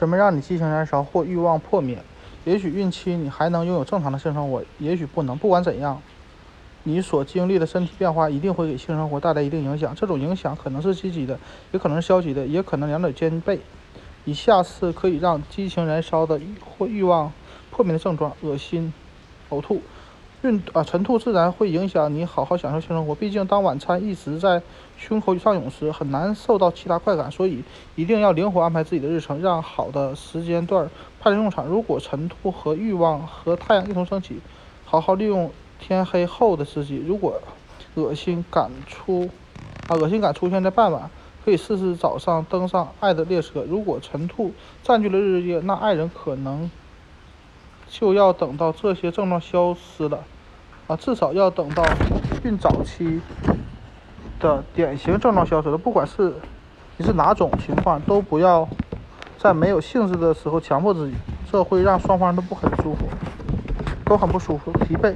什么让你激情燃烧或欲望破灭？也许孕期你还能拥有正常的性生活，也许不能。不管怎样，你所经历的身体变化一定会给性生活带来一定影响。这种影响可能是积极的，也可能是消极的，也可能两者兼备。以下是可以让激情燃烧的或欲望破灭的症状：恶心、呕吐。孕啊，晨吐自然会影响你好好享受性生活。毕竟，当晚餐一直在胸口上涌时，很难受到其他快感。所以，一定要灵活安排自己的日程，让好的时间段派上用场。如果晨吐和欲望和太阳一同升起，好好利用天黑后的时机。如果恶心感出啊，恶心感出现在傍晚，可以试试早上登上爱的列车。如果晨吐占据了日夜，那爱人可能。就要等到这些症状消失了，啊，至少要等到孕早期的典型症状消失了。不管是你是哪种情况，都不要在没有兴致的时候强迫自己，这会让双方都不很舒服，都很不舒服，疲惫。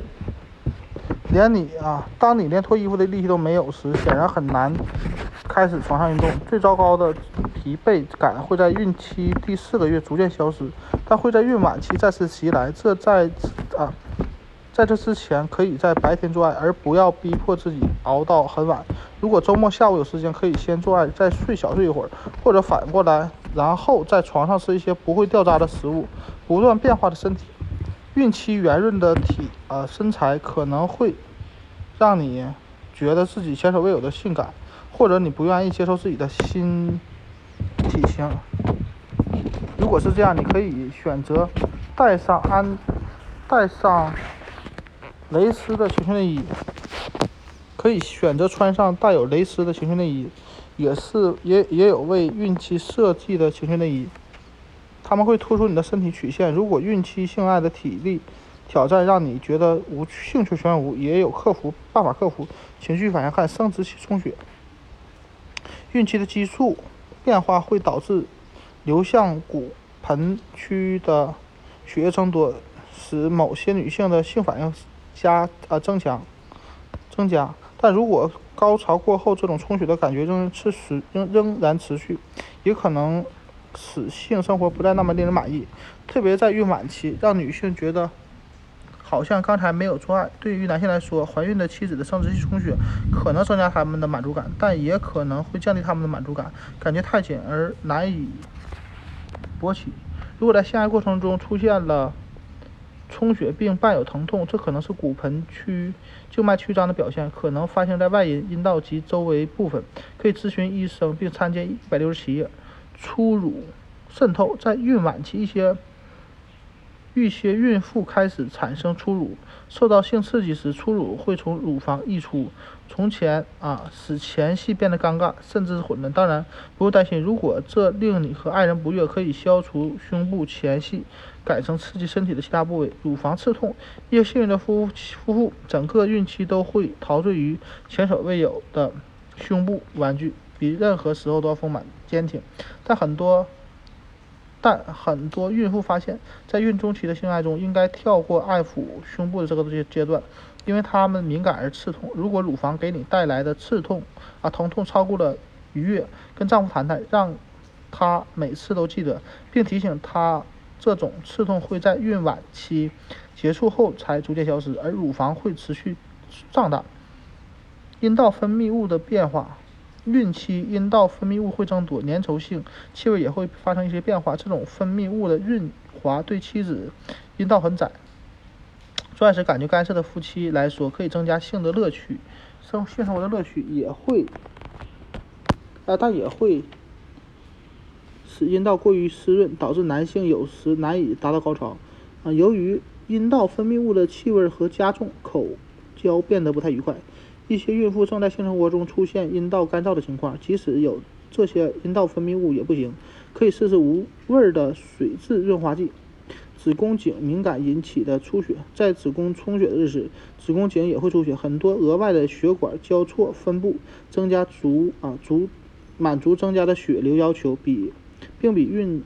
连你啊，当你连脱衣服的力气都没有时，显然很难开始床上运动。最糟糕的疲惫感会在孕期第四个月逐渐消失，但会在孕晚期再次袭来。这在啊，在这之前，可以在白天做爱，而不要逼迫自己熬到很晚。如果周末下午有时间，可以先做爱，再睡小睡一会儿，或者反过来，然后在床上吃一些不会掉渣的食物。不断变化的身体。孕期圆润的体呃身材可能会让你觉得自己前所未有的性感，或者你不愿意接受自己的新体型。如果是这样，你可以选择带上安带上蕾丝的情趣内衣，可以选择穿上带有蕾丝的情趣内衣，也是也也有为孕期设计的情趣内衣。他们会突出你的身体曲线。如果孕期性爱的体力挑战让你觉得无兴趣全无，也有克服办法克服。情绪反应看生殖器充血。孕期的激素变化会导致流向骨盆区的血液增多，使某些女性的性反应加呃增强增加。但如果高潮过后这种充血的感觉仍持续仍仍然持续，也可能。使性生活不再那么令人满意，特别在孕晚期，让女性觉得好像刚才没有做爱。对于男性来说，怀孕的妻子的生殖器充血可能增加他们的满足感，但也可能会降低他们的满足感，感觉太紧而难以勃起。如果在性爱过程中出现了充血并伴有疼痛，这可能是骨盆区静脉曲张的表现，可能发生在外阴、阴道及周围部分。可以咨询医生并参见一百六十七页。初乳渗透，在孕晚期，一些一些孕妇开始产生初乳。受到性刺激时，初乳会从乳房溢出。从前啊，使前戏变得尴尬，甚至是混乱。当然，不用担心，如果这令你和爱人不悦，可以消除胸部前戏，改成刺激身体的其他部位。乳房刺痛，一些幸运的夫夫妇整个孕期都会陶醉于前所未有的胸部玩具。比任何时候都要丰满坚挺，但很多，但很多孕妇发现，在孕中期的性爱中应该跳过爱抚胸部的这个阶阶段，因为它们敏感而刺痛。如果乳房给你带来的刺痛啊疼痛超过了愉悦，跟丈夫谈谈，让他每次都记得，并提醒他这种刺痛会在孕晚期结束后才逐渐消失，而乳房会持续胀大。阴道分泌物的变化。孕期阴道分泌物会增多，粘稠性、气味也会发生一些变化。这种分泌物的润滑对妻子阴道很窄、钻石感觉干涩的夫妻来说，可以增加性的乐趣，生性生活的乐趣也会，啊，但也会使阴道过于湿润，导致男性有时难以达到高潮。啊，由于阴道分泌物的气味和加重，口交变得不太愉快。一些孕妇正在性生活中出现阴道干燥的情况，即使有这些阴道分泌物也不行，可以试试无味的水质润滑剂。子宫颈敏感引起的出血，在子宫充血的日子，子宫颈也会出血，很多额外的血管交错分布，增加足啊足满足增加的血流要求，比并比孕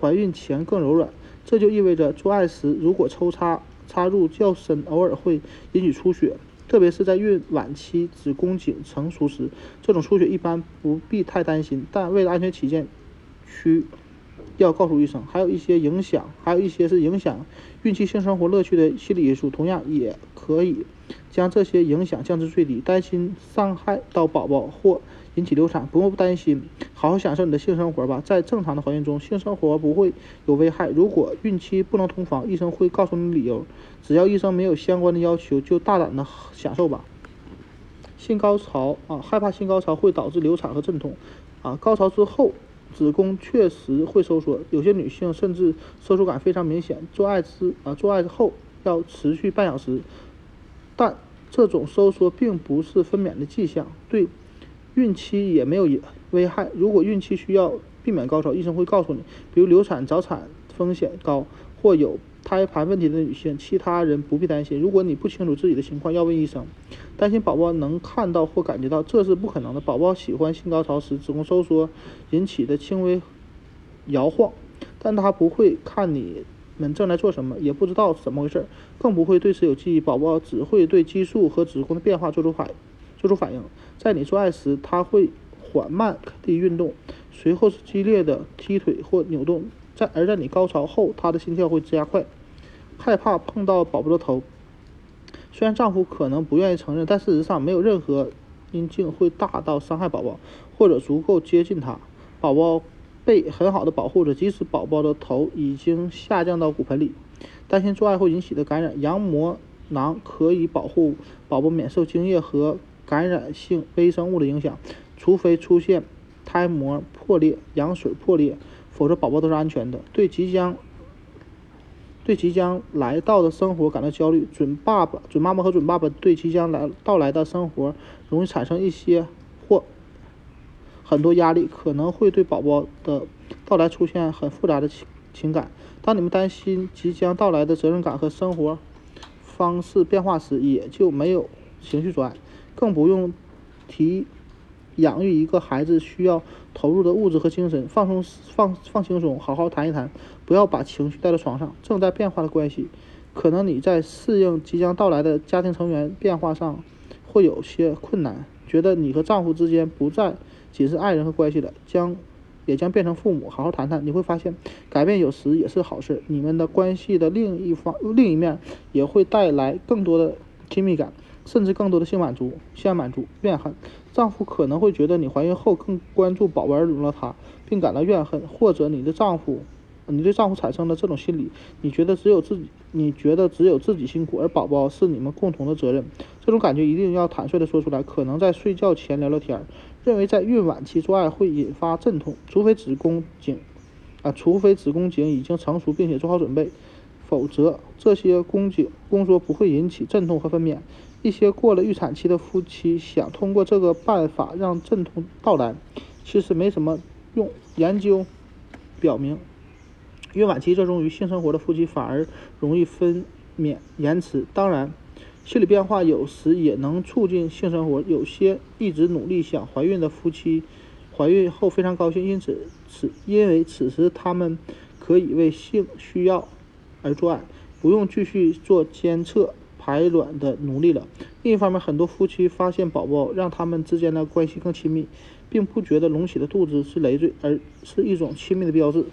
怀孕前更柔软。这就意味着做爱时如果抽插插入较深，偶尔会引起出血。特别是在孕晚期子宫颈成熟时，这种出血一般不必太担心。但为了安全起见，需要告诉医生。还有一些影响，还有一些是影响孕期性生活乐趣的心理因素，同样也可以将这些影响降至最低。担心伤害到宝宝或引起流产，不用担心，好好享受你的性生活吧。在正常的怀孕中，性生活不会有危害。如果孕期不能同房，医生会告诉你理由。只要医生没有相关的要求，就大胆的享受吧。性高潮啊，害怕性高潮会导致流产和阵痛啊。高潮之后，子宫确实会收缩，有些女性甚至收缩感非常明显。做爱之啊，做爱后要持续半小时，但这种收缩并不是分娩的迹象，对孕期也没有危害。如果孕期需要避免高潮，医生会告诉你，比如流产、早产风险高或有。胎盘问题的女性，其他人不必担心。如果你不清楚自己的情况，要问医生。担心宝宝能看到或感觉到，这是不可能的。宝宝喜欢性高潮时子宫收缩引起的轻微摇晃，但他不会看你们正在做什么，也不知道怎么回事，更不会对此有记忆。宝宝只会对激素和子宫的变化做出反做出反应。在你做爱时，他会缓慢地运动，随后是激烈的踢腿或扭动。在而在你高潮后，他的心跳会加快。害怕碰到宝宝的头，虽然丈夫可能不愿意承认，但事实上没有任何阴茎会大到伤害宝宝，或者足够接近他。宝宝被很好的保护着，即使宝宝的头已经下降到骨盆里。担心做爱后引起的感染，羊膜囊可以保护宝宝免受精液和感染性微生物的影响，除非出现胎膜破裂、羊水破裂，否则宝宝都是安全的。对即将对即将来到的生活感到焦虑，准爸爸、准妈妈和准爸爸对即将来到来的生活容易产生一些或很多压力，可能会对宝宝的到来出现很复杂的情情感。当你们担心即将到来的责任感和生活方式变化时，也就没有情绪阻碍，更不用提。养育一个孩子需要投入的物质和精神，放松放放轻松，好好谈一谈，不要把情绪带到床上。正在变化的关系，可能你在适应即将到来的家庭成员变化上会有些困难，觉得你和丈夫之间不再仅是爱人和关系了，将也将变成父母。好好谈谈，你会发现改变有时也是好事。你们的关系的另一方另一面也会带来更多的亲密感。甚至更多的性满足、性满足、怨恨。丈夫可能会觉得你怀孕后更关注宝宝而容了他，并感到怨恨；或者你的丈夫，你对丈夫产生了这种心理，你觉得只有自己，你觉得只有自己辛苦，而宝宝是你们共同的责任。这种感觉一定要坦率地说出来。可能在睡觉前聊聊天，认为在孕晚期做爱会引发阵痛，除非子宫颈，啊，除非子宫颈已经成熟并且做好准备，否则这些宫颈宫缩不会引起阵痛和分娩。一些过了预产期的夫妻想通过这个办法让阵痛到来，其实没什么用。研究表明，孕晚期热衷于性生活的夫妻反而容易分娩延迟。当然，心理变化有时也能促进性生活。有些一直努力想怀孕的夫妻，怀孕后非常高兴，因此此因为此时他们可以为性需要而做爱，不用继续做监测。排卵的奴隶了。另一方面，很多夫妻发现宝宝让他们之间的关系更亲密，并不觉得隆起的肚子是累赘，而是一种亲密的标志。